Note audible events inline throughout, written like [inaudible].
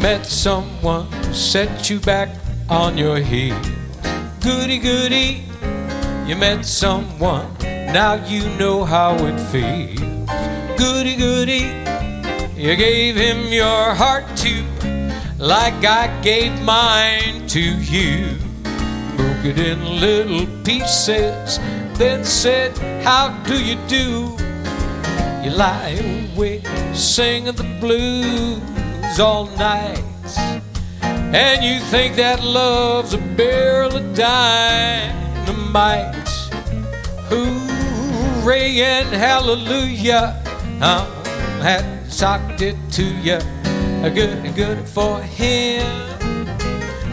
Met someone who set you back on your heels. Goody, goody, you met someone, now you know how it feels. Goody, goody, you gave him your heart to, like I gave mine to you. Broke it in little pieces, then said, How do you do? You lie awake singing the blues all night. And you think that love's a barrel of dynamite. Hooray and hallelujah. I had socked it to you. Goody, goody for him.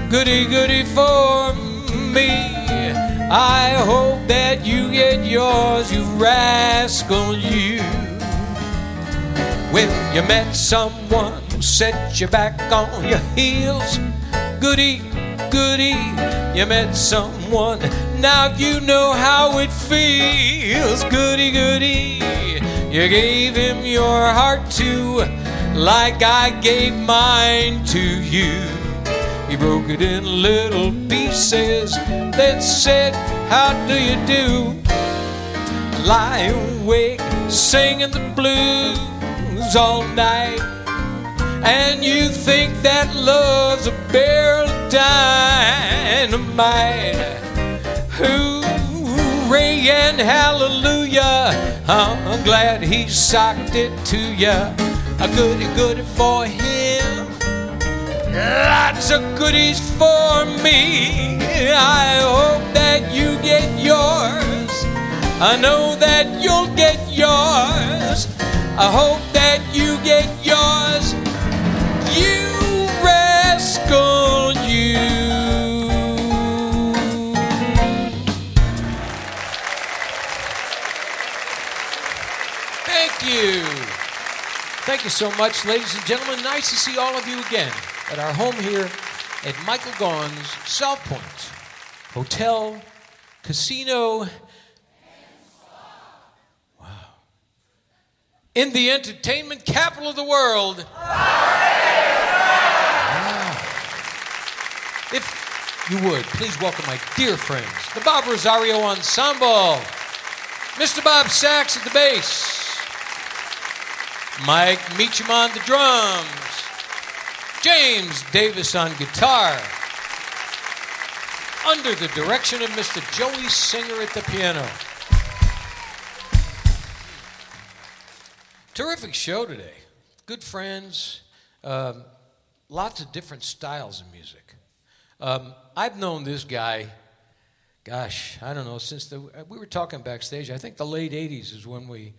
Goody, goody for me. I hope that you get yours, you rascal, you. Well, you met someone who set you back on your heels. Goody, goody, you met someone. Now you know how it feels. Goody, goody, you gave him your heart to, like I gave mine to you. He broke it in little pieces, then said, How do you do? Lie awake, singing the blues all night. And you think that love's a barrel of dynamite. Hooray and hallelujah. I'm glad he socked it to you. A goody goody for him. Lots of goodies for me. I hope that you get yours. I know that you'll get yours. I hope that you get yours. You rascal, you. Thank you. Thank you so much, ladies and gentlemen. Nice to see all of you again at our home here at Michael Gaughan's South Point Hotel, Casino, in the entertainment capital of the world. Ah. If you would, please welcome my dear friends, the Bob Rosario Ensemble, Mr. Bob Sachs at the bass, Mike Meacham on the drums, James Davis on guitar, under the direction of Mr. Joey Singer at the piano. Terrific show today. Good friends, um, lots of different styles of music. Um, I've known this guy, gosh, I don't know, since the, we were talking backstage. I think the late 80s is when we,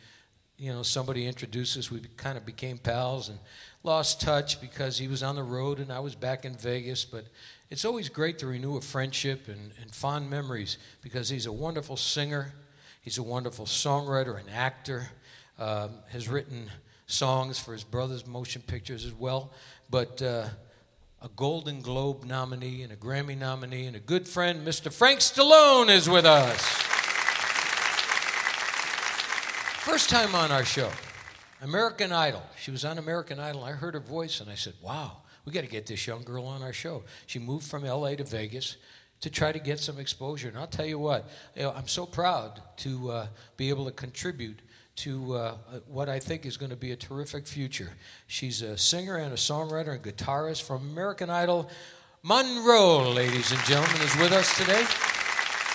you know, somebody introduced us. We kind of became pals and lost touch because he was on the road and I was back in Vegas. But it's always great to renew a friendship and, and fond memories because he's a wonderful singer, he's a wonderful songwriter and actor um, has written songs for his brother's motion pictures as well. But uh, a Golden Globe nominee and a Grammy nominee and a good friend, Mr. Frank Stallone, is with us. First time on our show, American Idol. She was on American Idol. I heard her voice and I said, wow, we got to get this young girl on our show. She moved from LA to Vegas to try to get some exposure. And I'll tell you what, you know, I'm so proud to uh, be able to contribute to uh, what I think is going to be a terrific future. She's a singer and a songwriter and guitarist from American Idol. Monrea, ladies and gentlemen, is with us today.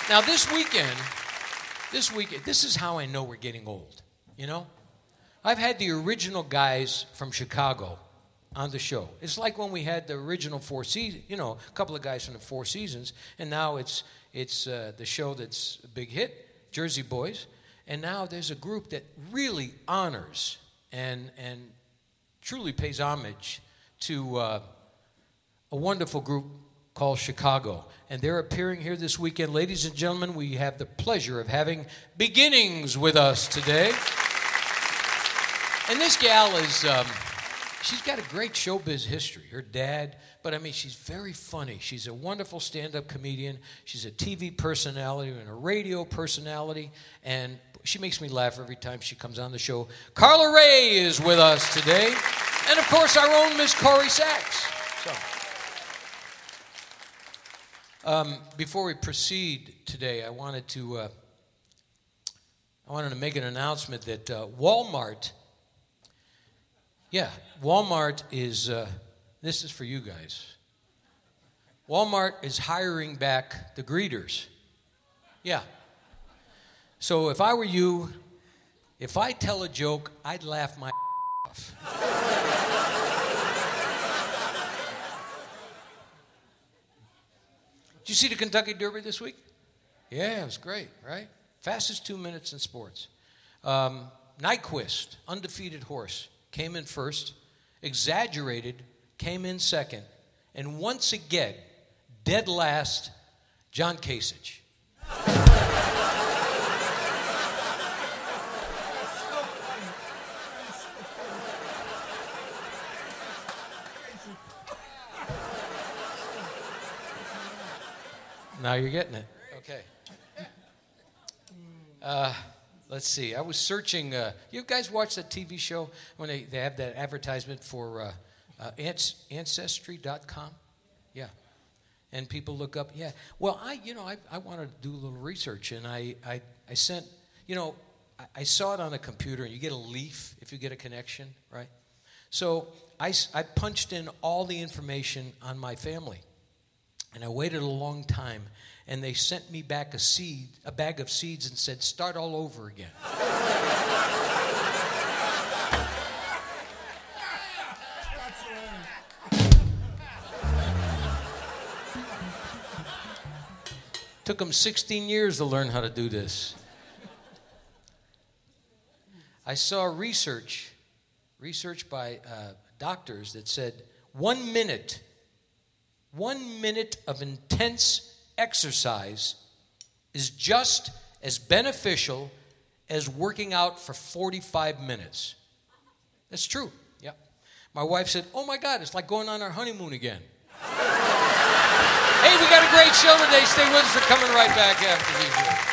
Now, this weekend, this weekend, this is how I know we're getting old. You know, I've had the original guys from Chicago on the show. It's like when we had the original four seasons, you know, a couple of guys from the four seasons, and now it's it's uh, the show that's a big hit, Jersey Boys, and now there's a group that really honors and and truly pays homage to uh, a wonderful group called Chicago. And they're appearing here this weekend. Ladies and gentlemen, we have the pleasure of having Beginnings with us today. And this gal is, um, she's got a great showbiz history. Her dad, but I mean, she's very funny. She's a wonderful stand up comedian. She's a TV personality and a radio personality. And she makes me laugh every time she comes on the show. Carla Rae is with us today. And of course, our own Miss Corrie Sachs. So. Um, before we proceed today, I wanted to uh, I wanted to make an announcement that uh, Walmart, yeah, Walmart is uh, this is for you guys. Walmart is hiring back the greeters. Yeah. So if I were you, if I tell a joke, I'd laugh my [laughs] off. Did you see the Kentucky Derby this week? Yeah, it was great, right? Fastest two minutes in sports. Um, Nyquist, undefeated horse, came in first. Exaggerator, came in second. And once again, dead last, John Kasich. Now you're getting it. Okay. Uh, let's see. I was searching. Uh, you guys watch that TV show when they, they have that advertisement for uh, uh, Ancestry.com? Yeah. And people look up, yeah. Well, I, you know, I, I wanted to do a little research, and I, I, I sent, you know, I, I saw it on a computer, and you get a leaf if you get a connection, right? So I, I punched in all the information on my family. And I waited a long time, and they sent me back a seed, a bag of seeds, and said, "Start all over again." Took them 16 years to learn how to do this. I saw research, research by uh, doctors that said one minute one minute of intense exercise is just as beneficial as working out for 45 minutes. That's true. Yeah. My wife said, Oh my God, it's like going on our honeymoon again. [laughs] hey, we got a great show today. Stay with us. We're coming right back after these.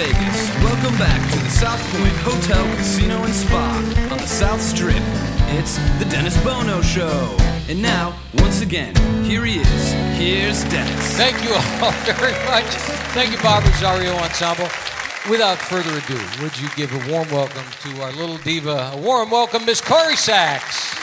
Vegas, welcome back to the South Point Hotel, Casino, and Spa on the South Strip. It's the Dennis Bono Show. And now, once again, here he is. Here's Dennis. Thank you all [laughs] very much. Thank you, Bob Rosario Ensemble. Without further ado, would you give a warm welcome to our little diva? A warm welcome, Miss Corrie Sachs.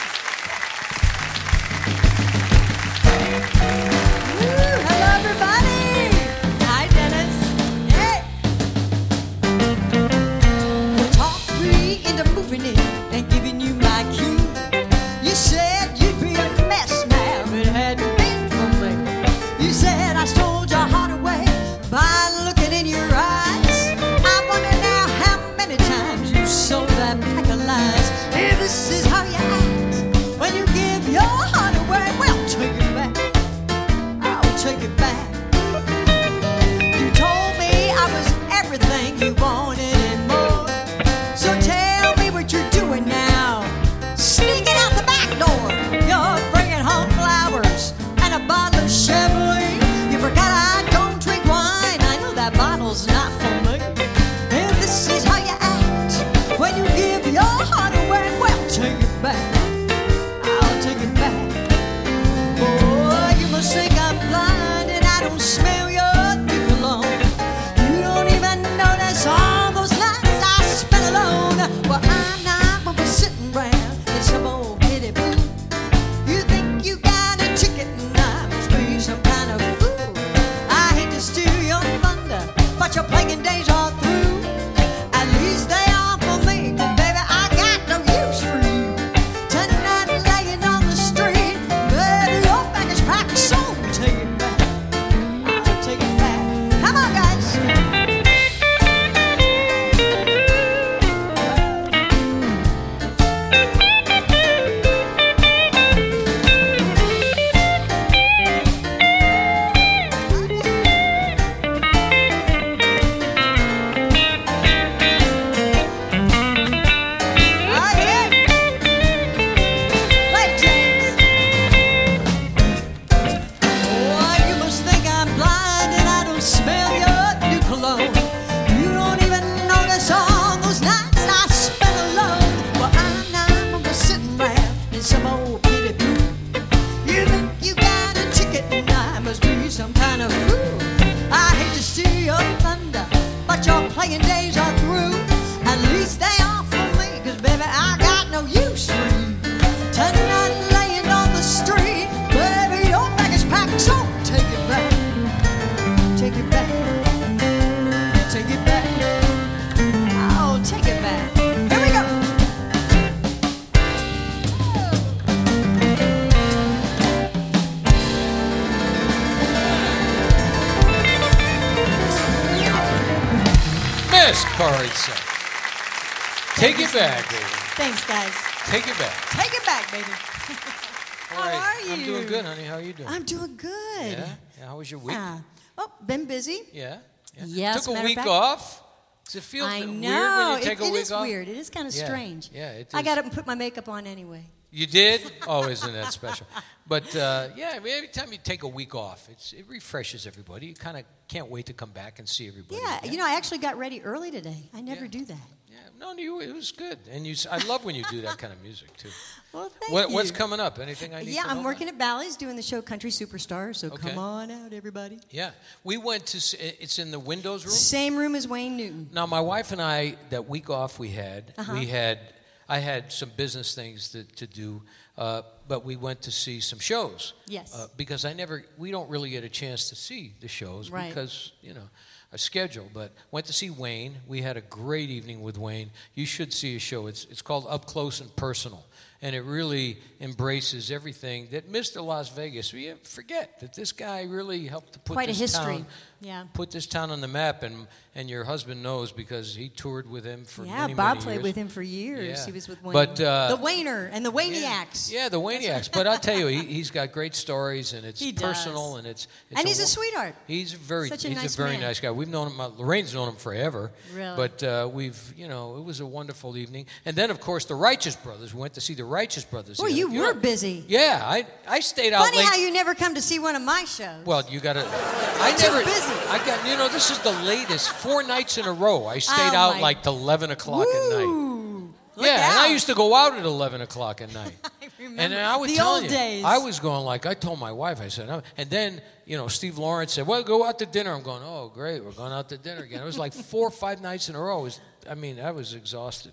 Yeah. yeah. Yes, Took a week fact- off. Does it feel I weird know. when you take it, it is off? weird. It is kind of Yeah, strange. yeah, it I got up and put my makeup on anyway. You did? Oh, isn't that special? But uh, yeah, I mean, every time you take a week off, it's, it refreshes everybody. You kind of can't wait to come back and see everybody. Yeah, again. you know, I actually got ready early today. I never Yeah. do that. Yeah, no, you, it was good, and you. I love when you do that kind of music too. [laughs] Well, thank What, you. what's coming up? Anything I need Yeah, I'm working at Bally's doing the show Country Superstar, so Okay. come on out, everybody. Yeah, we went to. It's in the Windows room. Same room as Wayne Newton. Now, my wife and I, that week off we had, Uh-huh. we had, I had some business things to, to do, uh, but we went to see some shows. Yes. Uh, because I never, we don't really get a chance to see the shows Right. because, you know, a schedule. But went to see Wayne. We had a great evening with Wayne. You should see a show. It's, it's called Up Close and Personal. And it really embraces everything that Mr. Las Vegas, we forget that this guy really helped to put Quite a this history. town Yeah. put this town on the map, and and your husband knows because he toured with him for years. Yeah, many, Bob many played years. with him for years. Yeah. He was with Wayne. But, uh, the Wayner and the Wayniacs. Yeah, the Wayniacs. But I'll tell you, [laughs] he, he's got great stories, and it's personal, and it's, it's And he's a wo- sweetheart. He's very Such a he's nice a very man. nice guy. We've known him. uh, Lorraine's known him forever. Really? But uh, we've you know it was a wonderful evening, and then of course the Righteous Brothers. We went to see the Righteous Brothers. Boy, the you were busy. Yeah, I I stayed out Funny how you never come to see one of my shows. Well, you got to. [laughs] I never. busy. I got. You know, this is the latest. Four nights in a row. I stayed Oh, out my- like till eleven o'clock at night. Ooh, look yeah, and I out. used to go out at eleven o'clock at night. [laughs] I remember and I would the tell old you, days. I was going like I told my wife. I said, "I'm-" and then you know, Steve Lawrence said, "Well, go out to dinner." I'm going, "Oh, great, we're going out to dinner again." It was like four or five nights in a row. It was, I mean, I was exhausted.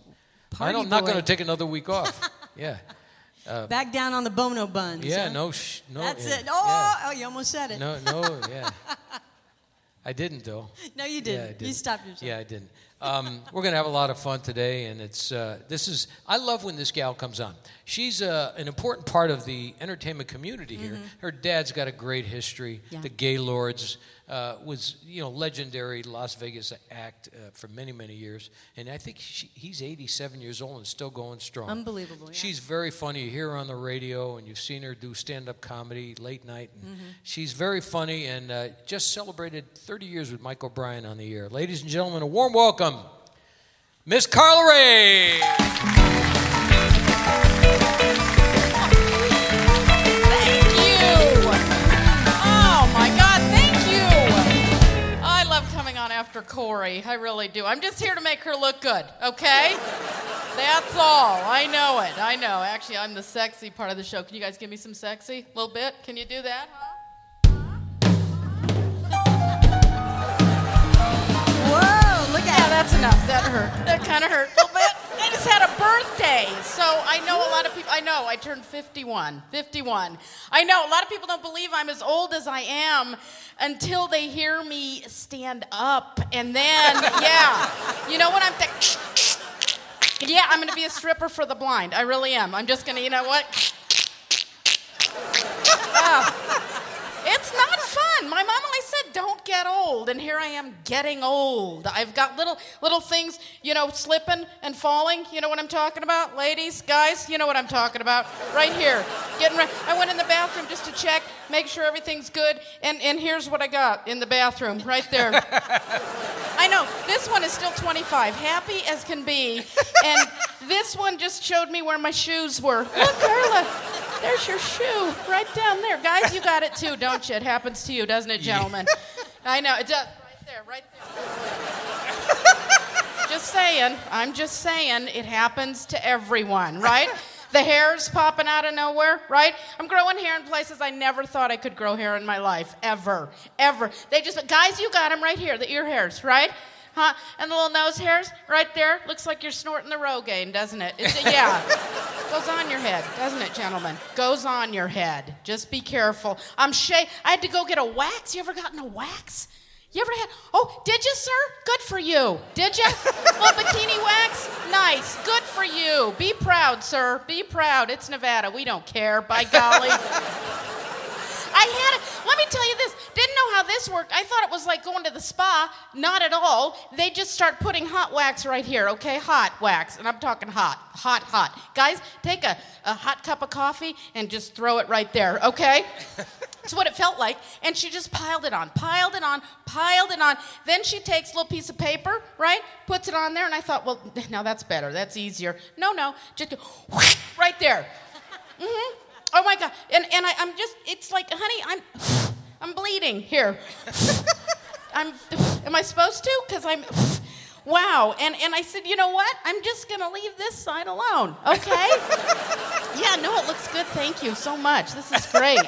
I Party don't, I'm not boy. going to take another week off. [laughs] yeah, uh, Back down on the Bono buns. yeah, huh? no, sh- no. That's yeah, it. Oh, oh, you almost said it. No, no, yeah. [laughs] I didn't though. [laughs] No, you didn't. You didn't. stopped yourself. Yeah, I didn't. Um, [laughs] we're gonna have a lot of fun today, and it's uh, this is. I love when this gal comes on. She's uh, an important part of the entertainment community here. Her dad's got a great history. Mm-hmm. Yeah. The Gaylords uh, was you know legendary Las Vegas act uh, for many many years, and I think she, he's 87 years old and still going strong. Unbelievable, yeah. She's very funny. You hear her on the radio, and you've seen her do stand-up comedy late night. And Mm-hmm. She's very funny, and uh, just celebrated 30 years with Mike O'Brien on the air. Ladies and gentlemen, a warm welcome, Miss Carla Rae. After Corrie. I really do. I'm just here to make her look good, okay? That's all. I know it. I know. Actually, I'm the sexy part of the show. Can you guys give me some sexy? A little bit? Can you do that? Huh? Whoa, look Yeah, at that's enough. That hurt. That kind of hurt a little bit. Just had a birthday, so I know a lot of people. I know I turned 51. 51. I know a lot of people don't believe I'm as old as I am until they hear me stand up, and then [laughs] yeah, you know what I'm thinking. Yeah, I'm going to be a stripper for the blind. I really am. I'm just going to, you know what? [laughs] Ah. It's not fun. My mom always said, "Don't get old," and here I am getting old. I've got little little things, you know, slipping and falling. You know what I'm talking about, ladies, guys? You know what I'm talking about, right here. Getting ready. I went in the bathroom just to check, make sure everything's good, and and here's what I got in the bathroom, right there. [laughs] I know this one is still 25, happy as can be, and this one just showed me where my shoes were. Look, Carla. There's your shoe right down there. Guys, you got it too, don't you? It happens to you, doesn't it, gentlemen? I know. It does. Right there, right there. just saying. I'm just saying it happens to everyone, right? The hair's popping out of nowhere, right? I'm growing hair in places I never thought I could grow hair in my life, ever, ever. They just, guys, you got them right here, the ear hairs, right? Huh? And the little nose hairs right there. Looks like you're snorting the Rogaine, doesn't it? It's, [laughs] yeah. Goes on your head, doesn't it, gentlemen? Goes on your head. Just be careful. I'm shay. I had to go get a wax. You ever gotten a wax? You ever had? Oh, did you, sir? Good for you. Did you? [laughs] Little bikini wax? Nice. Good for you. Be proud, sir. Be proud. It's Nevada. We don't care. By golly. [laughs] I had it. Let me tell you this. Didn't know how this worked. I thought it was like going to the spa. Not at all. They just start putting hot wax right here, okay? Hot wax. And I'm talking hot, hot, hot. Guys, take a, a hot cup of coffee and just throw it right there, okay? [laughs] That's what it felt like. And she just piled it on, piled it on, piled it on. Then she takes a little piece of paper, right? Puts it on there. And I thought, well, [laughs] now that's better. That's easier. No, no. Just go [laughs] right there. Mm hmm Oh my God. And, and I, I'm just, it's like, honey, I'm, I'm bleeding here. [laughs] I'm, am I supposed to? Because I'm, wow. And, and I said, you know what? I'm just going to leave this side alone, okay? [laughs] yeah, no, it looks good. Thank you so much. This is great.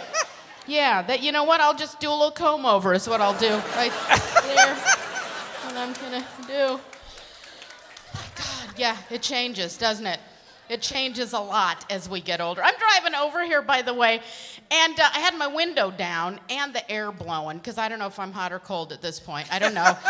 Yeah, that, you know what? I'll just do a little comb over, is what I'll do right there. What I'm going to do. Oh my God, yeah, it changes, doesn't it? It changes a lot as we get older. I'm driving over here, by the way, and uh, I had my window down and the air blowing because I don't know if I'm hot or cold at this point. I don't know. [laughs]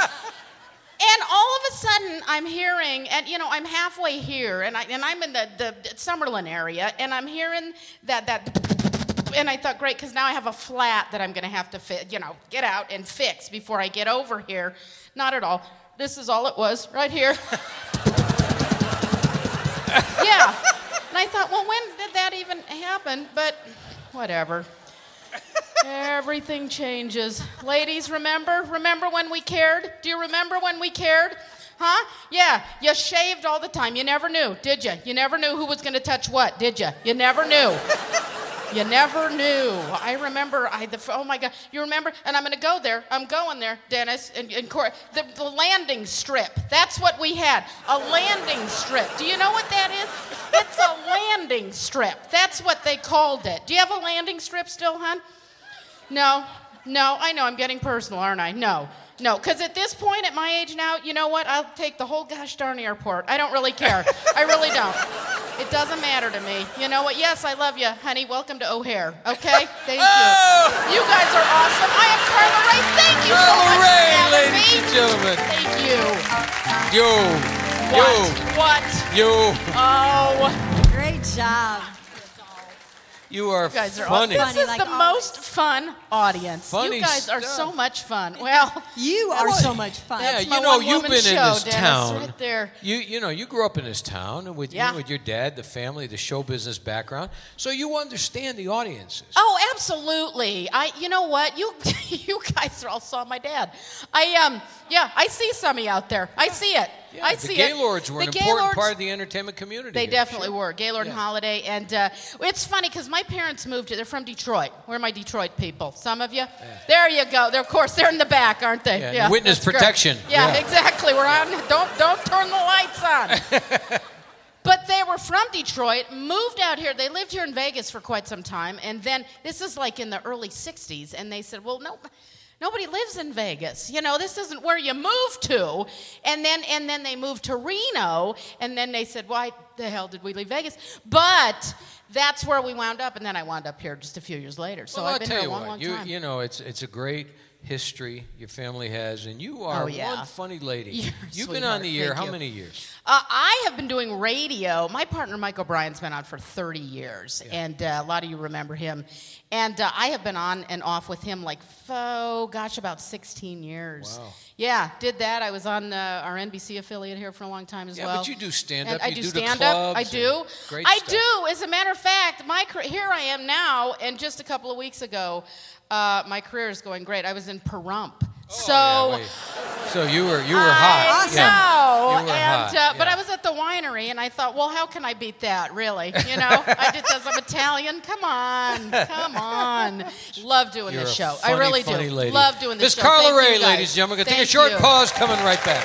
and all of a sudden, I'm hearing, and you know, I'm halfway here, and, I, and I'm in the, the Summerlin area, and I'm hearing that, that, and I thought, great, because now I have a flat that I'm going to have to, fit, you know, get out and fix before I get over here. Not at all. This is all it was, right here. [laughs] [laughs] yeah. And I thought, well, when did that even happen? But whatever. Everything changes. Ladies, remember? Remember when we cared? Do you remember when we cared? Huh? Yeah, you shaved all the time. You never knew, did you? You never knew who was going to touch what, did you? You never knew. You never knew. I remember. I the oh my God. You remember? And I'm going to go there. I'm going there, Dennis and, and Cor- the, the landing strip. That's what we had. A landing strip. Do you know what that is? It's a landing strip. That's what they called it. Do you have a landing strip still, hon? No. No. I know. I'm getting personal, aren't I? No. No, because at this point, at my age now, you know what? I'll take the whole gosh darn airport. I don't really care. I really don't. It doesn't matter to me. You know what? Yes, I love you, honey. Welcome to O'Hare. Okay? Thank you. Oh! You guys are awesome. I am Carla Rae. Thank you so much. Rae, for ladies me. and gentlemen. Thank you. Yo, What? What? yo, Oh, Great job. You are you guys are funny. awesome. This is like the always. most fun audience. Funny you guys are so much fun. Well, You [laughs] are so much fun. Yeah, That's you know, you've one-woman been in this Dennis, town. right there. You you know, you grew up in this town and with Yeah. you, with your dad, the family, the show business background, so you understand the audiences. Oh, absolutely. I, you know what? You, [laughs] you guys all saw my dad. I, um, yeah, I see some of you out there. I see it. Yeah, I the see Gaylords it. were The an important part of the entertainment community. They here. definitely Sure. were. Gaylord and Yeah. Holiday. And uh, it's funny because my parents moved here. They're from Detroit. Where are my Detroit people. Some of you? There you go. They're, of course, they're in the back, aren't they? Yeah, witness protection. Yeah, Yeah. exactly. We're on. Don't, don't turn the lights on. [laughs] But they were from Detroit, moved out here. They lived here in Vegas for quite some time. And then this is like in the early 60s. And they said, well, no. Nobody lives in Vegas. You know, this isn't where you move to. And then and then they moved to Reno and then they said, "Why the hell did we leave Vegas?" But that's where we wound up and then I wound up here just a few years later. So well, I've I'll been tell here you a long, what, long you time. you know, it's it's a great history your family has, and you are Oh, yeah. one funny lady. [laughs] You're You've been on the air Thank how you. many years? Uh, I have been doing radio. My partner Mike O'Brien's been on for 30 years, and uh, a lot of you remember him. And uh, I have been on and off with him like, oh gosh, about 16 years. Wow. Yeah, did that. I was on uh, our NBC affiliate here for a long time as Yeah, well. but you do stand up, I do do stand up. I do. great I stuff. do. As a matter of fact, my here I am now, and just a couple of weeks ago, uh, my career is going great. I was in Pahrump. so. Oh, yeah, wait. so you were you were I hot. Awesome. Yeah. know. You were and, hot, Uh, But yeah. I was at the winery, and I thought, well, how can I beat that, really? You know, I did because I'm Italian. Come on, come on. Love doing You're this show. funny, I really do. Lady. Love doing this Miss show. Carla Thank Rae, ladies and gentlemen. We're going to take a short you. pause. Coming right back.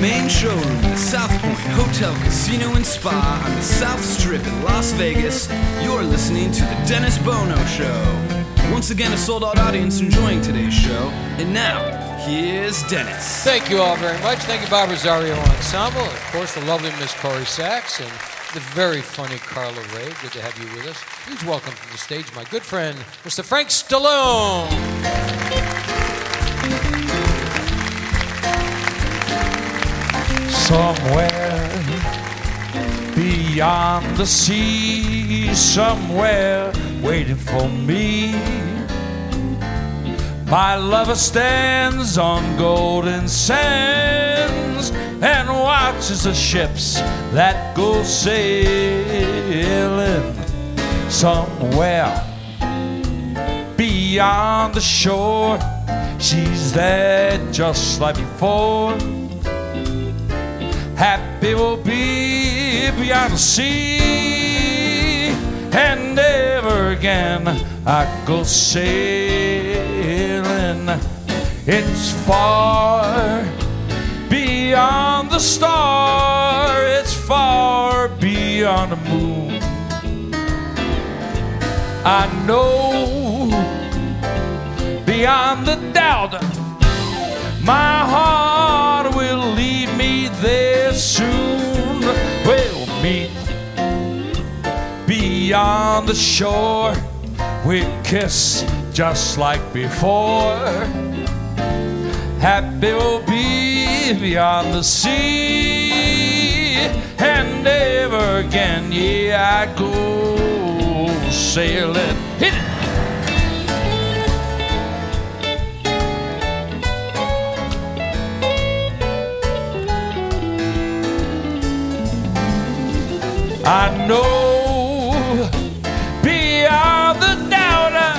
main showroom the South Point Hotel, Casino, and Spa on the South Strip in Las Vegas, you're listening to The Dennis Bono Show. Once again, a sold out audience enjoying today's show. And now, here's Dennis. Thank you all very much. Thank you, Bob Rosario Ensemble. Of course, the lovely Miss Corrie Sachs and the very funny Carla Rae. Good to have you with us. Please welcome to the stage my good friend, Mr. Frank Stallone. Somewhere beyond the sea, somewhere waiting for me. My lover stands on golden sands and watches the ships that go sailing somewhere beyond the shore. She's there just like before. Happy will be beyond the sea, and never again I go sailing. It's far beyond the star, it's far beyond the moon. I know beyond the doubt my heart soon. We'll meet beyond the shore. We kiss just like before. Happy will be beyond the sea. And ever again, yeah, I go sailing. I know beyond the doubt, uh,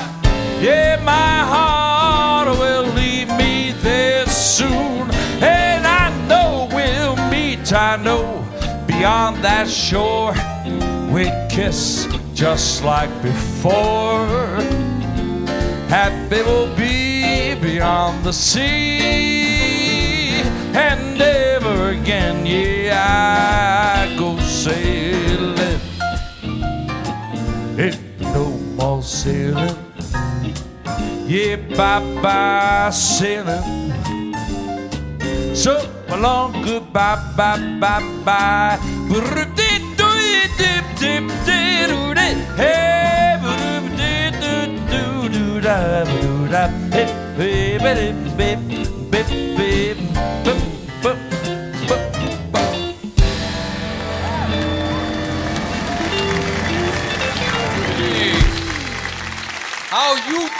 yeah, my heart will lead me there soon. And I know we'll meet, I know beyond that shore, we kiss just like before. Happy will be beyond the sea, and never again, yeah, I go sailing. Ain't no more sailing. Yeah, bye bye sailing. So long, goodbye, bye bye bye. Hey,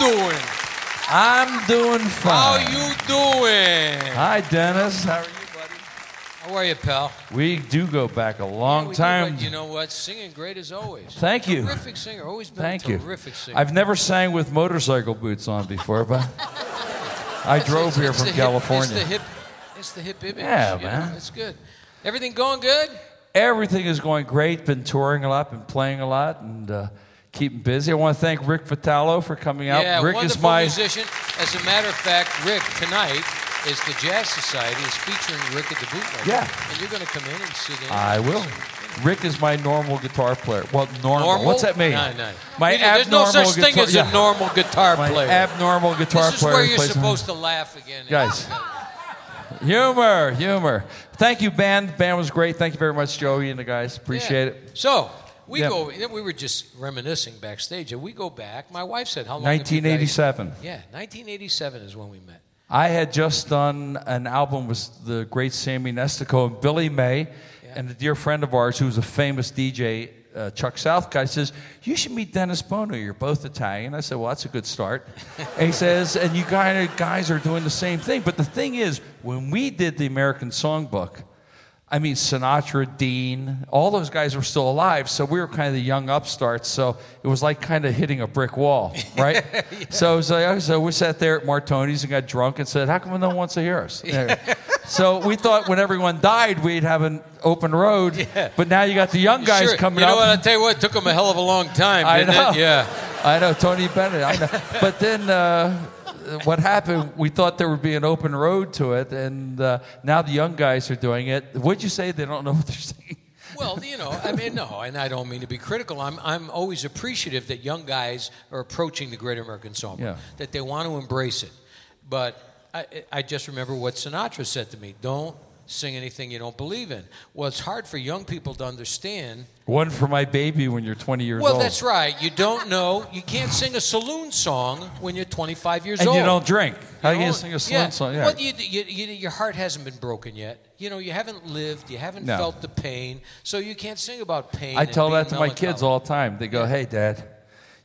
doing? I'm doing fine. How fine. you doing? Hi, Dennis. How are you, buddy? How are you, pal? We do go back a long We do, time. but you know what? Singing great as always. Thank you. Terrific singer. Always been Thank a you. terrific singer. I've never sang with motorcycle boots on before, but I drove It's- here it's from the hip- California. it's the hip. It's the hip image. Yeah, you know, man. It's good. Everything going good? Everything is going great. Been touring a lot, been playing a lot, and uh, keeping busy. I want to thank Rick Vitalo for coming out. Yeah, Rick wonderful is my musician. As a matter of fact, Rick tonight is the Jazz Society is featuring Rick at the bootleg. Yeah. and you're going to come in and sit in. I will. Rick is my normal guitar player. Well, normal. Normal? What's that mean? No, no. My There's no such thing guitar- as yeah. a normal guitar My player. abnormal guitar player. this is player where you're supposed to laugh again. Guys. Humor, humor. Thank you, band. Band was great. Thank you very much, Joey and the guys. Appreciate Yeah. it. So we Yeah. go. We were just reminiscing backstage, and we go back. My wife said, "How long?" have you guys- 1987. Yeah, 1987 is when we met. I had just done an album with the great Sammy Nestico and Billy May, and a dear friend of ours who's a famous DJ, uh, Chuck Southcott, says, You should meet Dennis Bono. You're both Italian. I said, Well, that's a good start. [laughs] and he says, And you kind of guys are doing the same thing. But the thing is, when we did the American Songbook, I mean, Sinatra, Dean, all those guys were still alive, so we were kind of the young upstarts. So it was like kind of hitting a brick wall, right? [laughs] So it like, so we sat there at Martoni's and got drunk and said, "How come no one wants to hear us?" [laughs] so we thought when everyone died, we'd have an open road. But now you got the young guys Sure. coming you know up. what? I tell you what, it took them a hell of a long time. I know. It? Yeah. [laughs] I know Tony Bennett. I know. But then uh, what happened? We thought there would be an open road to it, and uh, now the young guys are doing it. What'd you say? They don't know what they're saying. Well, you know, I mean, no, and I don't mean to be critical. I'm, I'm always appreciative that young guys are approaching the Great American Songbook, Yeah. that they want to embrace it. But I, I just remember what Sinatra said to me: "Don't sing anything you don't believe in." Well, it's hard for young people to understand. One for my baby when you're 20 years Well, old. Well, that's right. You don't know. You can't sing a saloon song when you're 25 years And old. And you don't drink. How you don't- to sing a saloon yeah. song? Yeah. Well, you, you, you, your heart hasn't been broken yet. You know, you haven't lived. You haven't No. felt the pain, so you can't sing about pain. I tell that to my kids all the time. They go, hey, Dad,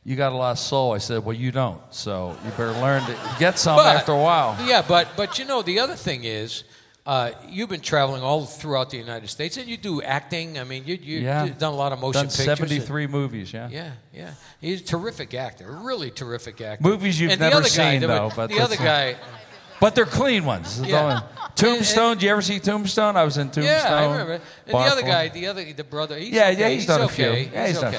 you got a lot of soul. I said, well, you don't. So you better learn to get some But- after a while. Yeah, but but you know the other thing is. Uh, you've been traveling all throughout the United States, and you do acting. I mean, you, you, Yeah. you've done a lot of motion Done pictures. and- 73 movies, yeah. Yeah, yeah. He's a terrific actor, really terrific actor. Movies you've and the never other guy, seen, though, but the other that's- guy, But they're clean ones. Yeah. all- Tombstone, do you ever see Tombstone? I was in Tombstone. yeah, I remember. And the other guy, the other, the brother, he's Yeah, okay. yeah, he's done a few. okay. Yeah, he's done a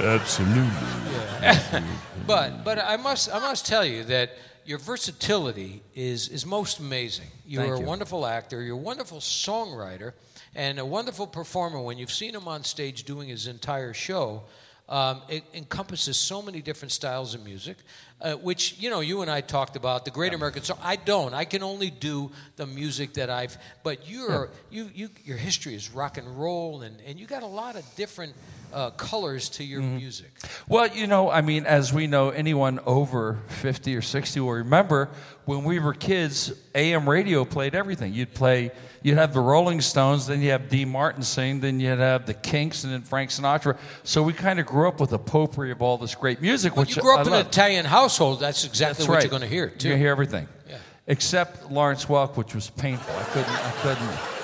okay. Absolutely. [laughs] But but I must I must tell you that your versatility is is most amazing. You're Thank a you. wonderful actor. You're a wonderful songwriter and a wonderful performer. When you've seen him on stage doing his entire show, um, it encompasses so many different styles of music. Uh, which you know, you and I talked about the Great American Song. I don't. I can only do the music that I've. But you're you you your history is rock and roll, and and you got a lot of different uh, colors to your Mm-hmm. music. Well, you know, I mean, as we know, anyone over 50 or 60 will remember when we were kids, AM radio played everything. You'd play, you'd have the Rolling Stones, then you have Dean Martin sing, then you'd have the Kinks, and then Frank Sinatra. So we kind of grew up with a potpourri of all this great music, Well, which you grew up I in love. an Italian household. That's exactly That's what right. you're going to hear, too. You hear everything. Yeah. Except Lawrence Welk, which was painful. I couldn't, I couldn't.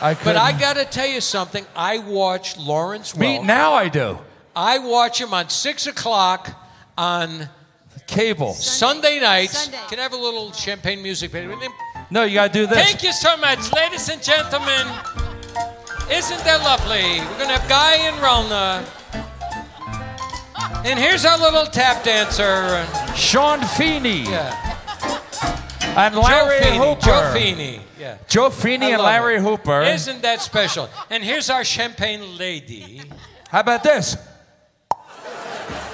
I couldn't. But I got to tell you something. I watch Lawrence Me, Welk. now I do. I watch him on 6 o'clock on Cable. Sunday nights. Sunday. Can I have a little champagne music? No, you got to do this. Thank you so much, ladies and gentlemen. Isn't that lovely? We're going to have Guy and Ralna. And here's our little tap dancer. Sean Feeney Yeah. And Larry Joe Feeney. Hooper. Joe Feeney. Yeah. Joe Feeney and Larry it. Hooper. Isn't that special? And here's our champagne lady. How about this?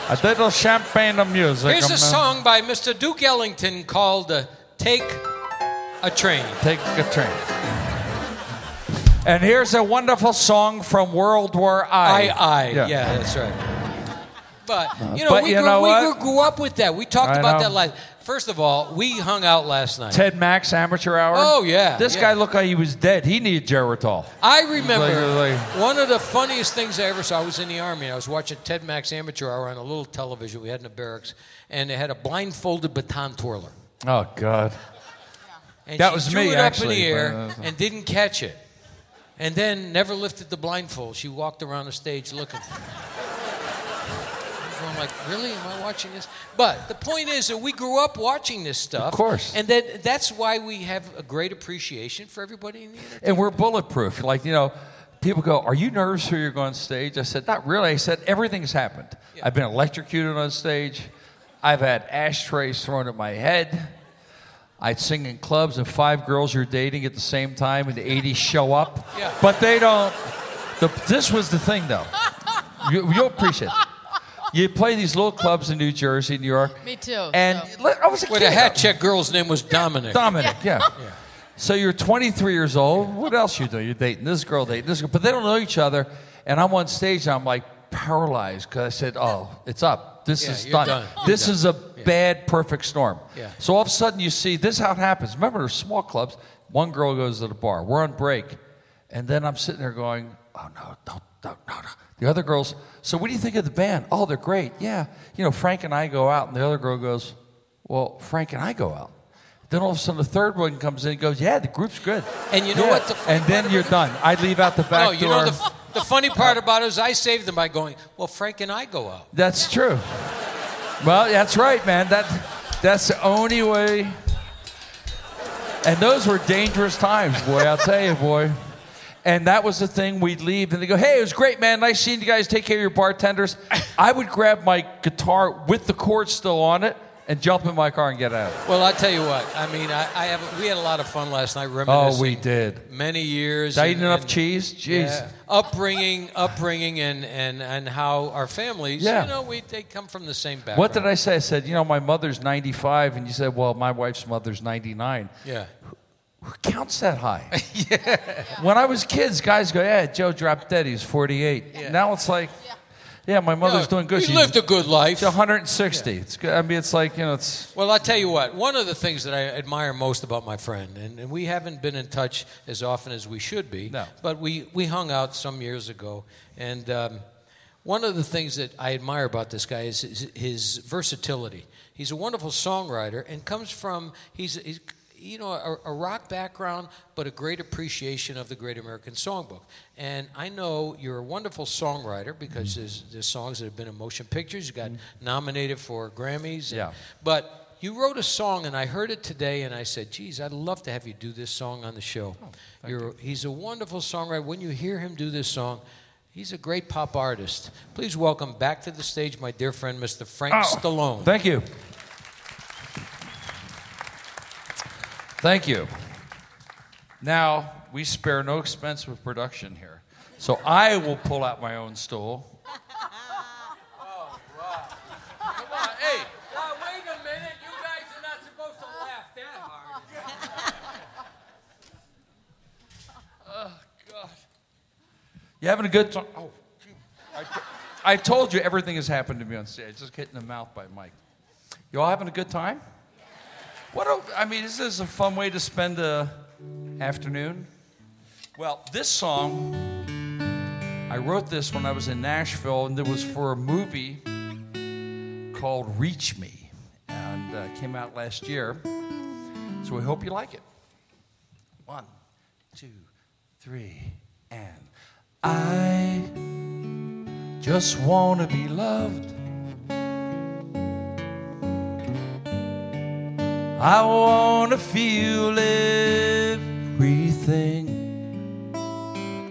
A little champagne of music. Here's I'm a gonna song by Mr. Duke Ellington called uh, Take a Train. Take a train. And here's a wonderful song from World War I. I, I. Yeah. that's right. But, you know, But we, you grew, know we grew, grew up with that. We talked I about know. that last. First of all, we hung out last night. Ted Mack's Amateur Hour. Oh, yeah, This yeah. guy looked like he was dead. He needed Geritol. I remember Like- like- one of the funniest things I ever saw. I was in the army. and I was watching Ted Mack's Amateur Hour on a little television we had in the barracks, and they had a blindfolded baton twirler. Oh God. And That she was threw me, it up actually, in the air uh, and didn't catch it. And then never lifted the blindfold. She walked around the stage looking it. I'm like, really? Am I watching this? But the point is that we grew up watching this stuff. Of course. And that, that's why we have a great appreciation for everybody in the entertainment. And we're bulletproof. Like, you know, people go, Are you nervous when you're going on stage? I said, Not really. I said, Everything's happened. I've been electrocuted on stage. I've had ashtrays thrown at my head. I'd sing in clubs and five girls you're dating at the same time in the 80s show up. Yeah. But they don't The, this was the thing, though. You, you'll appreciate it. You play these little clubs in New Jersey, New York. Me too, And so- li- I was a Wait, kid. the hat check girl's name was Dominic. Dominic, yeah. So you're 23 years old. What else you do? You're dating this girl, dating this girl, but they don't know each other. And I'm on stage, and I'm like paralyzed because I said, "Oh, it's up. This Yeah, is done. done. This You're is a bad perfect storm." Yeah. So all of a sudden, you see this is how it happens. Remember, there's small clubs. One girl goes to the bar. We're on break, and then I'm sitting there going, "Oh no, don't, don't, no, no." The other girls. So what do you think of the band? Oh, they're great. Yeah. You know, Frank and I go out, and the other girl goes, "Well, Frank and I go out." Then all of a sudden, the third one comes in and goes, "Yeah, the group's good." And you know Yeah. what the and then you're done. I leave out the back No, you door. know the, f- the funny part about it is I saved them by going, well, Frank and I go out. That's true. Well, that's right, man. That that's the only way. And those were dangerous times, boy. I'll tell you, boy. And that was the thing. We'd leave, and they go, "Hey, it was great, man. Nice seeing you guys. Take care of your bartenders." [laughs] I would grab my guitar with the chords still on it and jump in my car and get out. Well, I'll tell you what. I mean, I, I have. We had a lot of fun last night. Oh, we did. Many years. Did I eat enough and- cheese? Jeez. Yeah. Upbringing, upbringing, and, and, and how our families, Yeah. you know, we they come from the same background. What did I say? I said, you know, my mother's 95, and you said, well, my wife's mother's 99. Yeah. Who counts that high? [laughs] yeah. When I was kids, guys go, yeah, Joe dropped dead. He's 48. Now it's like, yeah, my mother's Yeah, doing good. She lived a good life. she's 160. It's good. I mean, it's like, you know, it's. Well, I'll tell you what, one of the things that I admire most about my friend, and, and we haven't been in touch as often as we should be, No. but we, we hung out some years ago. And um, one of the things that I admire about this guy is his, his versatility. He's a wonderful songwriter and comes from, he's, he's you know, a, a rock background, but a great appreciation of the Great American Songbook. And I know you're a wonderful songwriter because there's, there's songs that have been in motion pictures. You got mm-hmm. nominated for Grammys. and- Yeah. but you wrote a song, and I heard it today, and I said, "Geez, I'd love to have you do this song on the show." Oh, You're, He's a wonderful songwriter. When you hear him do this song, he's a great pop artist. Please welcome back to the stage my dear friend, Mr. Frank oh, Stallone. Thank you. Thank you. Now, we spare no expense with production here. So I will pull out my own stool. oh, wow. Come on, hey! wait a minute. You guys are not supposed to laugh that hard. [laughs] Oh, God. You having a good time? Oh. I, I told you everything has happened to me on stage. Just hit in the mouth by Mike. You all having a good time? What? A, I mean, is this a fun way to spend a afternoon? Well, this song, I wrote this when I was in Nashville, and it was for a movie called Reach Me, and uh, came out last year. So we hope you like it. One, two, three, and I just want to be loved. I want to feel everything.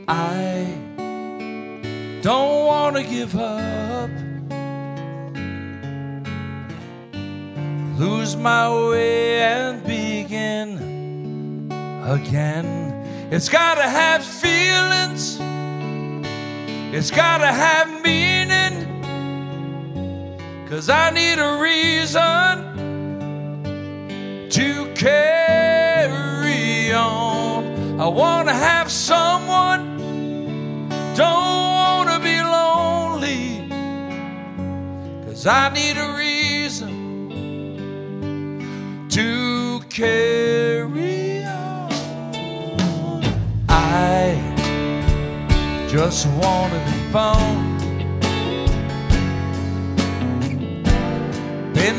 I don't want to give up. Lose my way and begin again. It's gotta have feelings. It's gotta have meaning. Cause I need a reason carry on. I wanna have someone, don't wanna be lonely. Cause I need a reason to carry on. I just wanna be found.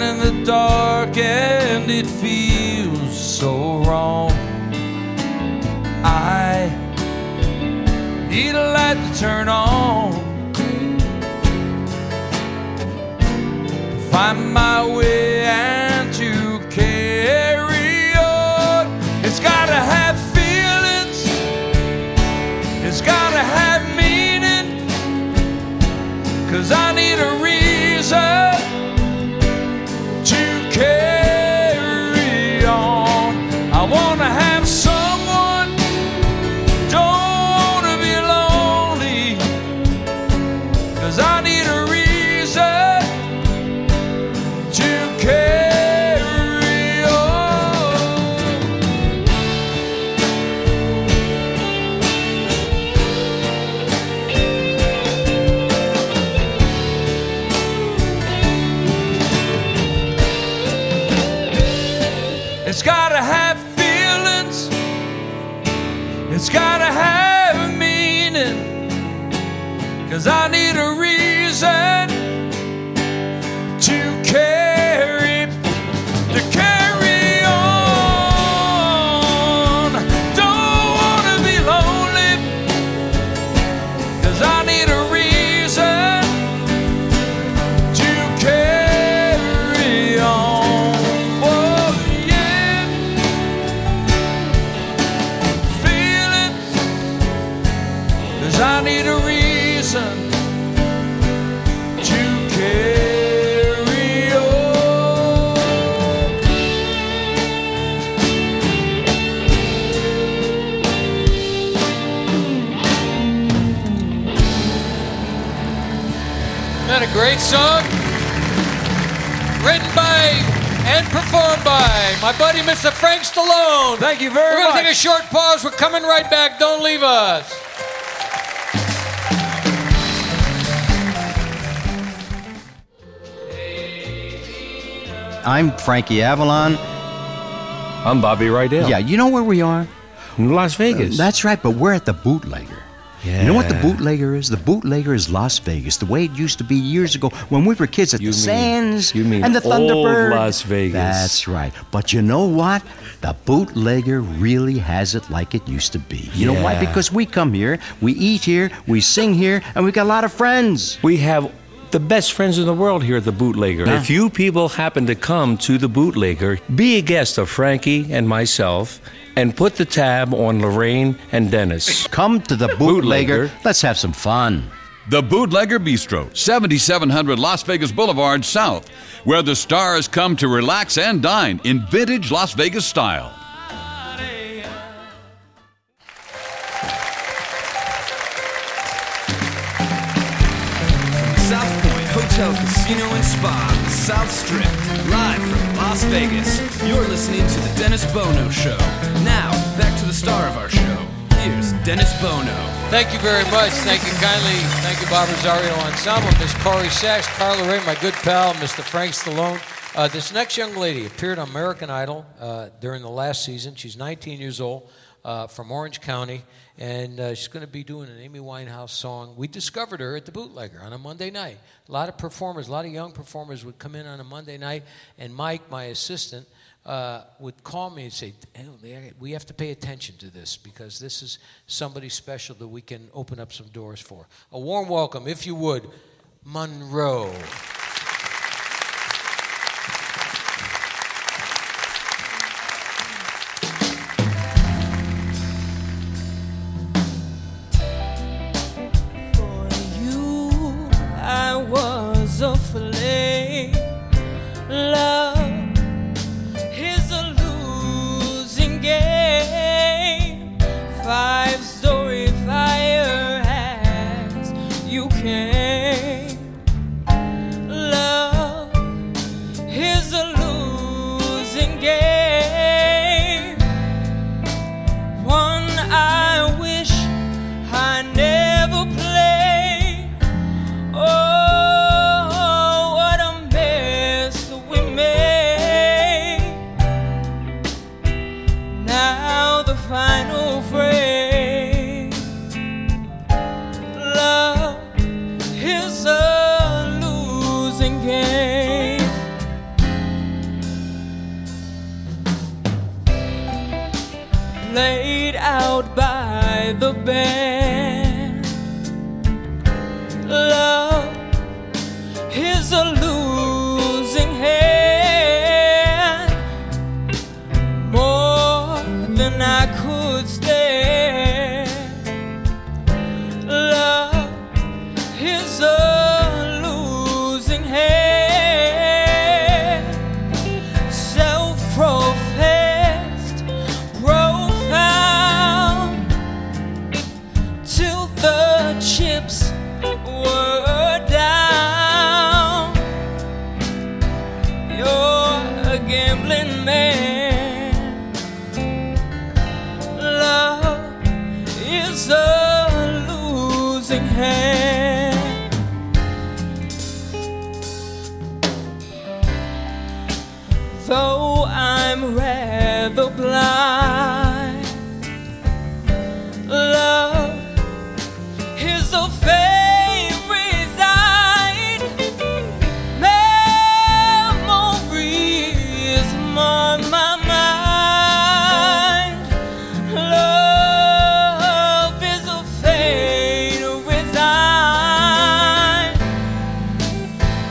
In the dark and it feels so wrong. I need a light to turn on. Find my way and to carry on. It's gotta have feelings. It's gotta have meaning. Cause I need a reason Thank you very We're going to take a short pause. We're coming right back. Don't leave us. I'm Frankie Avalon. I'm Bobby Rydell. Yeah, you know where we are? in Las Vegas. That's right, but we're at the bootlegger. You know what the bootlegger is? The bootlegger is Las Vegas, the way it used to be years ago when we were kids at You the mean- Sands you mean and the Thunderbird. Las Vegas. That's right. But you know what? The bootlegger really has it like it used to be. You know why? Because we come here, we eat here, we sing here, and we got a lot of friends. we have the best friends in the world here at the Bootlegger. Huh? If you people happen to come to the Bootlegger, be a guest of Frankie and myself and put the tab on Lorraine and Dennis. Come to the bootlegger. Let's have some fun. The Bootlegger Bistro, 7700 Las Vegas Boulevard South, where the stars come to relax and dine in vintage Las Vegas style. South Point Hotel, Casino, and Spa, South Strip, live from Las Vegas. You're listening to The Dennis Bono Show. Now, back to the star of our show. Here's Dennis Bono. Thank you very much. Thank you kindly. Thank you, Bob Rosario Ensemble, Miss Corrie Sachs, Carla Rae, my good pal, Mr. Frank Stallone. Uh, this next young lady appeared on American Idol uh, during the last season. She's 19 years old, uh, from Orange County, and uh, she's going to be doing an Amy Winehouse song. We discovered her at the Bootlegger on a Monday night. A lot of performers, a lot of young performers would come in on a Monday night, and Mike, my assistant, uh, would call me and say, "Hey, We have to pay attention to this because this is somebody special that we can open up some doors for. A warm welcome, if you would, Monrea.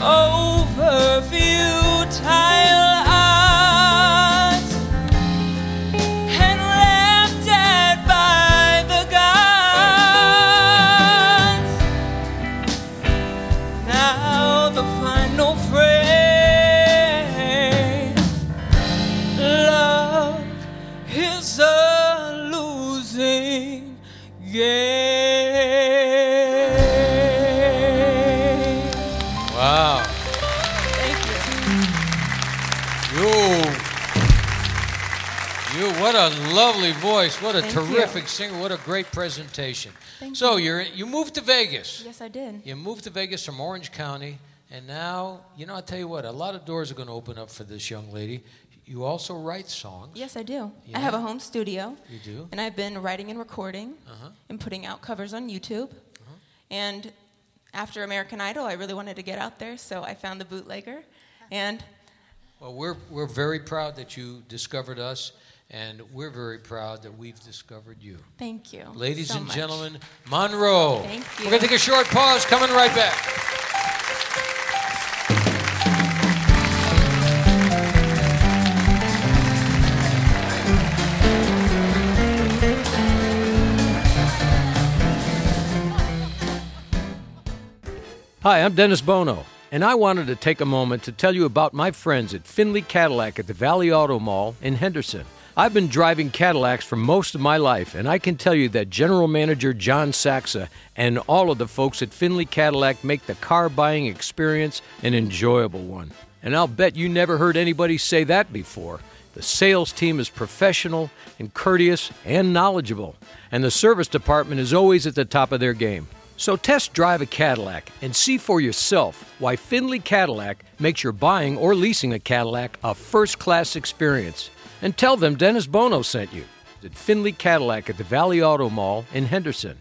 over futile. Lovely voice. What a Thank you. terrific singer. What a great presentation. Thank so you. you're you moved to Vegas. Yes, I did. You moved to Vegas from Orange County, and now, you know, I'll tell you what, a lot of doors are going to open up for this young lady. You also write songs. Yes, I do. Yeah. I have a home studio. You do? And I've been writing and recording Uh-huh. and putting out covers on YouTube. And after American Idol, I really wanted to get out there, so I found the bootlegger. And Well, we're, we're very proud that you discovered us, and we're very proud that we've discovered you. thank you. Ladies so and much. gentlemen, Monrea. Thank you. We're going to take a short pause, coming right back. Hi, I'm Dennis Bono, and I wanted to take a moment to tell you about my friends at Finley Cadillac at the Valley Auto Mall in Henderson. I've been driving Cadillacs for most of my life, and I can tell you that General Manager John Saxa and all of the folks at Finley Cadillac make the car buying experience an enjoyable one. And I'll bet you never heard anybody say that before. The sales team is professional and courteous and knowledgeable, and the service department is always at the top of their game. So test drive a Cadillac and see for yourself why Finley Cadillac makes your buying or leasing a Cadillac a first class experience. And tell them Dennis Bono sent you at Finley Cadillac at the Valley Auto Mall in Henderson.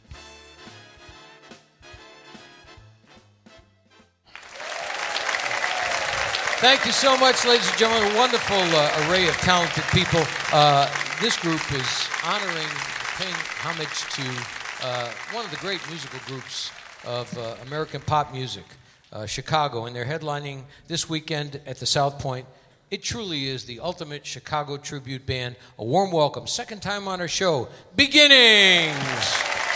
Thank you so much, ladies and gentlemen. A wonderful uh, array of talented people. Uh, this group is honoring, paying homage to uh, one of the great musical groups of uh, American pop music, uh, Chicago, and they're headlining this weekend at the South Point. It truly is the ultimate Chicago tribute band. A warm welcome, second time on our show, Beginnings.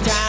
Time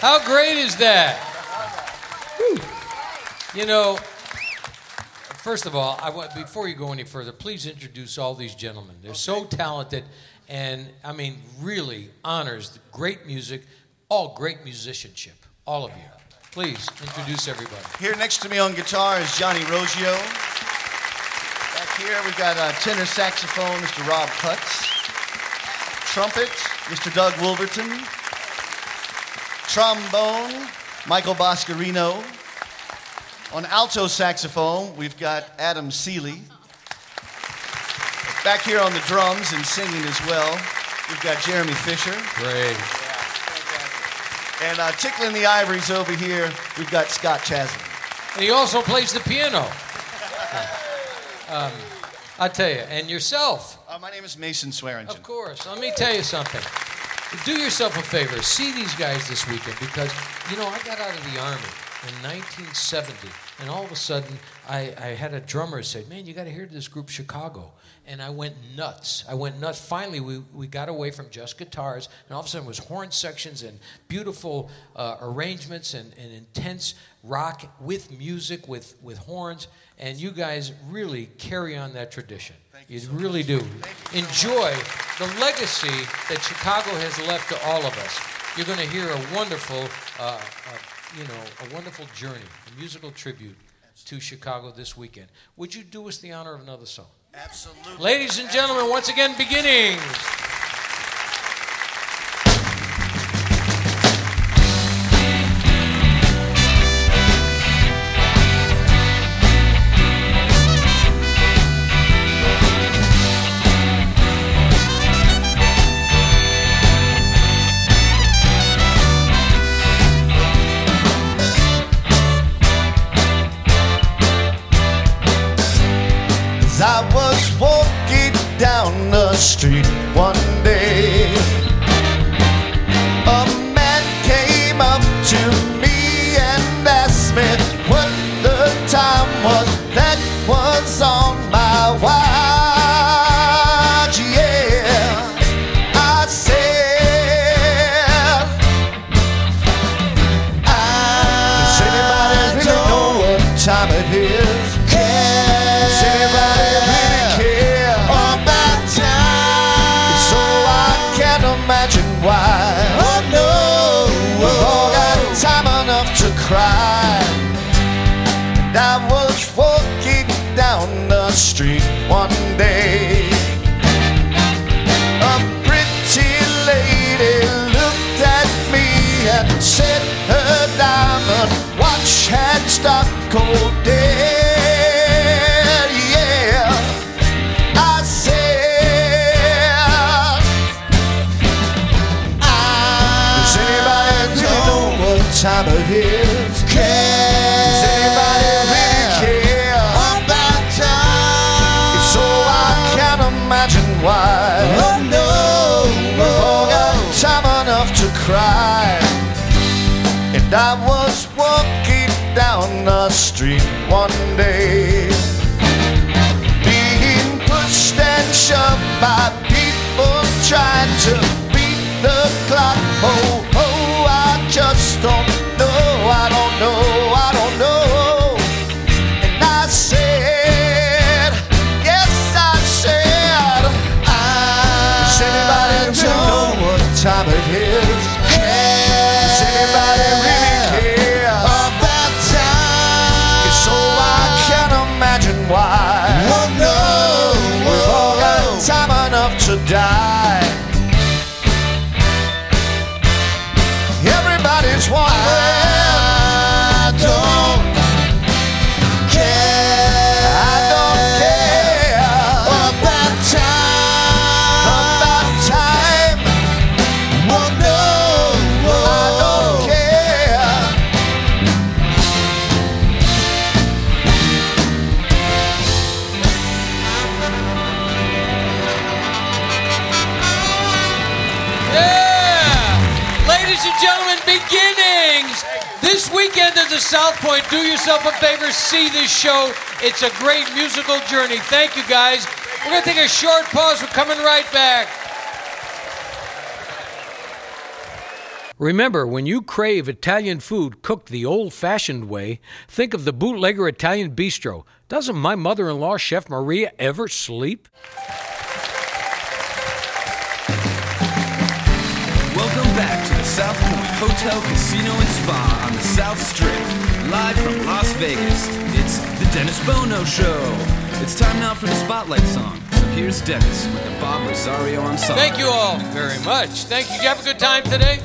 How great is that? You know, first of all, I want before you go any further, please introduce all these gentlemen. They're so talented, and I mean, really honors the great music, all great musicianship, all of you. Please introduce everybody. Here next to me on guitar is Johnny Rogio. Back here we've got uh, tenor saxophone, Mr. Rob Cutts. Trumpet, Mr. Doug Wolverton. Trombone, Michael Boscarino. On alto saxophone, we've got Adam Seeley. Back here on the drums and singing as well, we've got Jeremy Fisher. Great. And uh, tickling the ivories over here, we've got Scott Chasm. And he also plays the piano. Um, I tell you, and yourself. Uh, my name is Mason Swearingen. Of course. Let me tell you something. Do yourself a favor. See these guys this weekend because, you know, I got out of the Army in 1970, and all of a sudden, I, I had a drummer say, Man, you got to hear this group Chicago. And I went nuts. I went nuts. Finally, we, we got away from just guitars, and all of a sudden, it was horn sections and beautiful uh, arrangements and, and intense rock with music, with, with horns. And you guys really carry on that tradition. You, really do. Enjoy the legacy that Chicago has left to all of us. You're going to hear a wonderful, uh, uh, you know, a wonderful journey, a musical tribute to Chicago this weekend. Would you do us the honor of another song? Absolutely. Ladies and gentlemen, once again, beginnings. Street trying to South Point, do yourself a favor, see this show. It's a great musical journey. Thank you guys. We're going to take a short pause. We're coming right back. Remember, when you crave Italian food cooked the old fashioned way, think of the bootlegger Italian bistro. Doesn't my mother in law, Chef Maria, ever sleep? Welcome back to the South Point. Hotel, Casino, and Spa on the South Strip. Live from Las Vegas, it's the Dennis Bono Show. It's time now for the Spotlight song. So here's Dennis with the Bob Rosario Ensemble. Thank you all very much. Thank you. Did you have a good time today?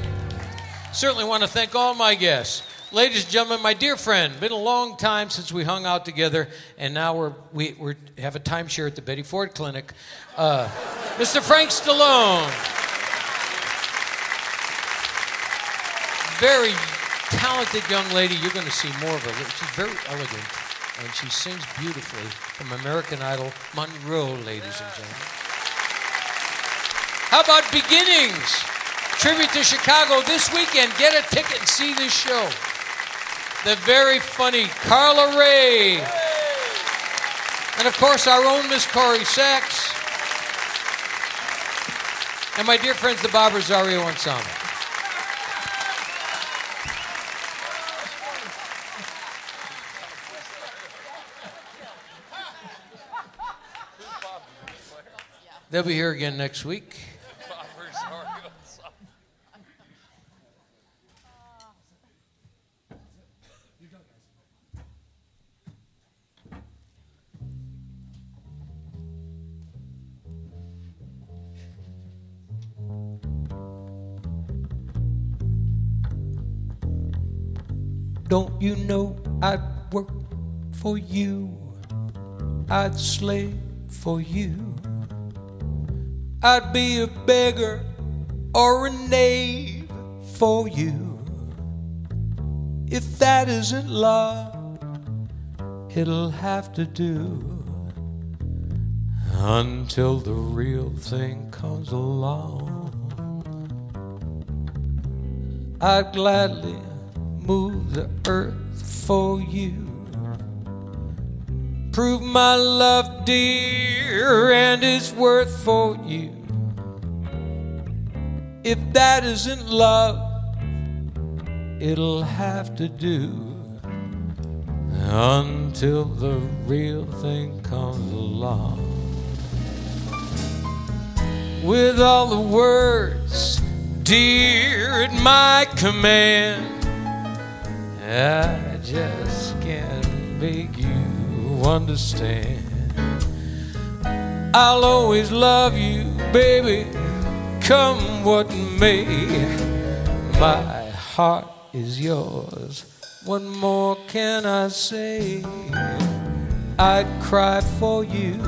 Certainly want to thank all my guests. Ladies and gentlemen, my dear friend, been a long time since we hung out together, and now we're, we we have a timeshare at the Betty Ford Clinic. Uh, Mr. Frank Stallone. Very talented young lady. You're going to see more of her. She's very elegant, and she sings beautifully from American Idol, Monrea, ladies and gentlemen. How about Beginnings? Tribute to Chicago this weekend. Get a ticket and see this show. The very funny Carla Rae. And of course, our own Miss Corrie Sachs. And my dear friends, the Bob Rosario Ensemble. They'll be here again next week. Don't you know I'd work for you? I'd slave for you. I'd be a beggar or a knave for you. If that isn't love, it'll have to do until the real thing comes along. I'd gladly move the earth for you. Prove my love dear and its worth for you. If that isn't love, it'll have to do until the real thing comes along. With all the words, dear, at my command. I just can't make you understand. I'll always love you, baby, come what may. My heart is yours. What more can I say? I'd cry for you,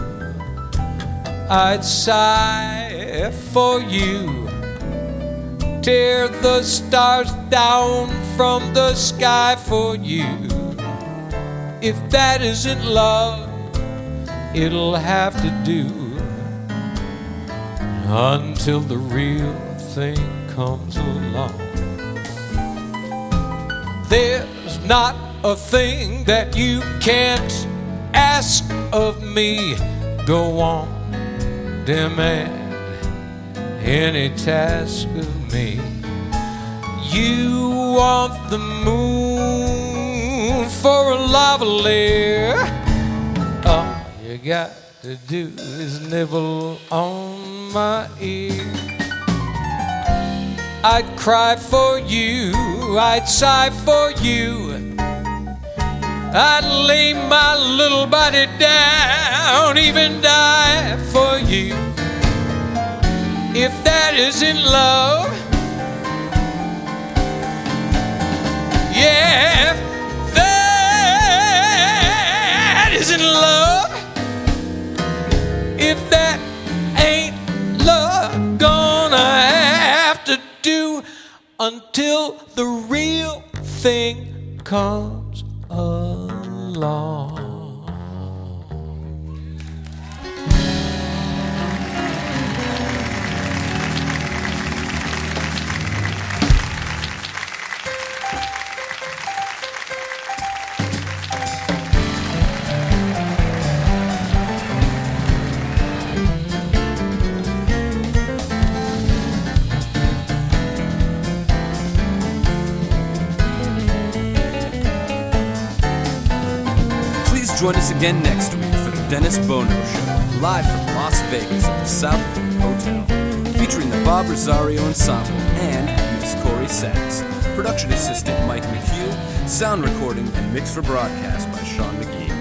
I'd sigh for you tear the stars down from the sky for you. If that isn't love, it'll have to do until the real thing comes along. There's not a thing that you can't ask of me. Go on, demand any task of me. You want the moon for a lavalier. All you got to do is nibble on my ear. I'd cry for you, I'd sigh for you. I'd lay my little body down, even die for you. If that isn't love, yeah, isn't love, if that ain't love, gonna have to do until the real thing comes along. Join us again next week for the Dennis Bono Show, live from Las Vegas at the South Point Hotel, featuring the Bob Rosario Ensemble and Miss Corrie Sachs. Production assistant Mike McHugh, sound recording and mix for broadcast by Sean McGee.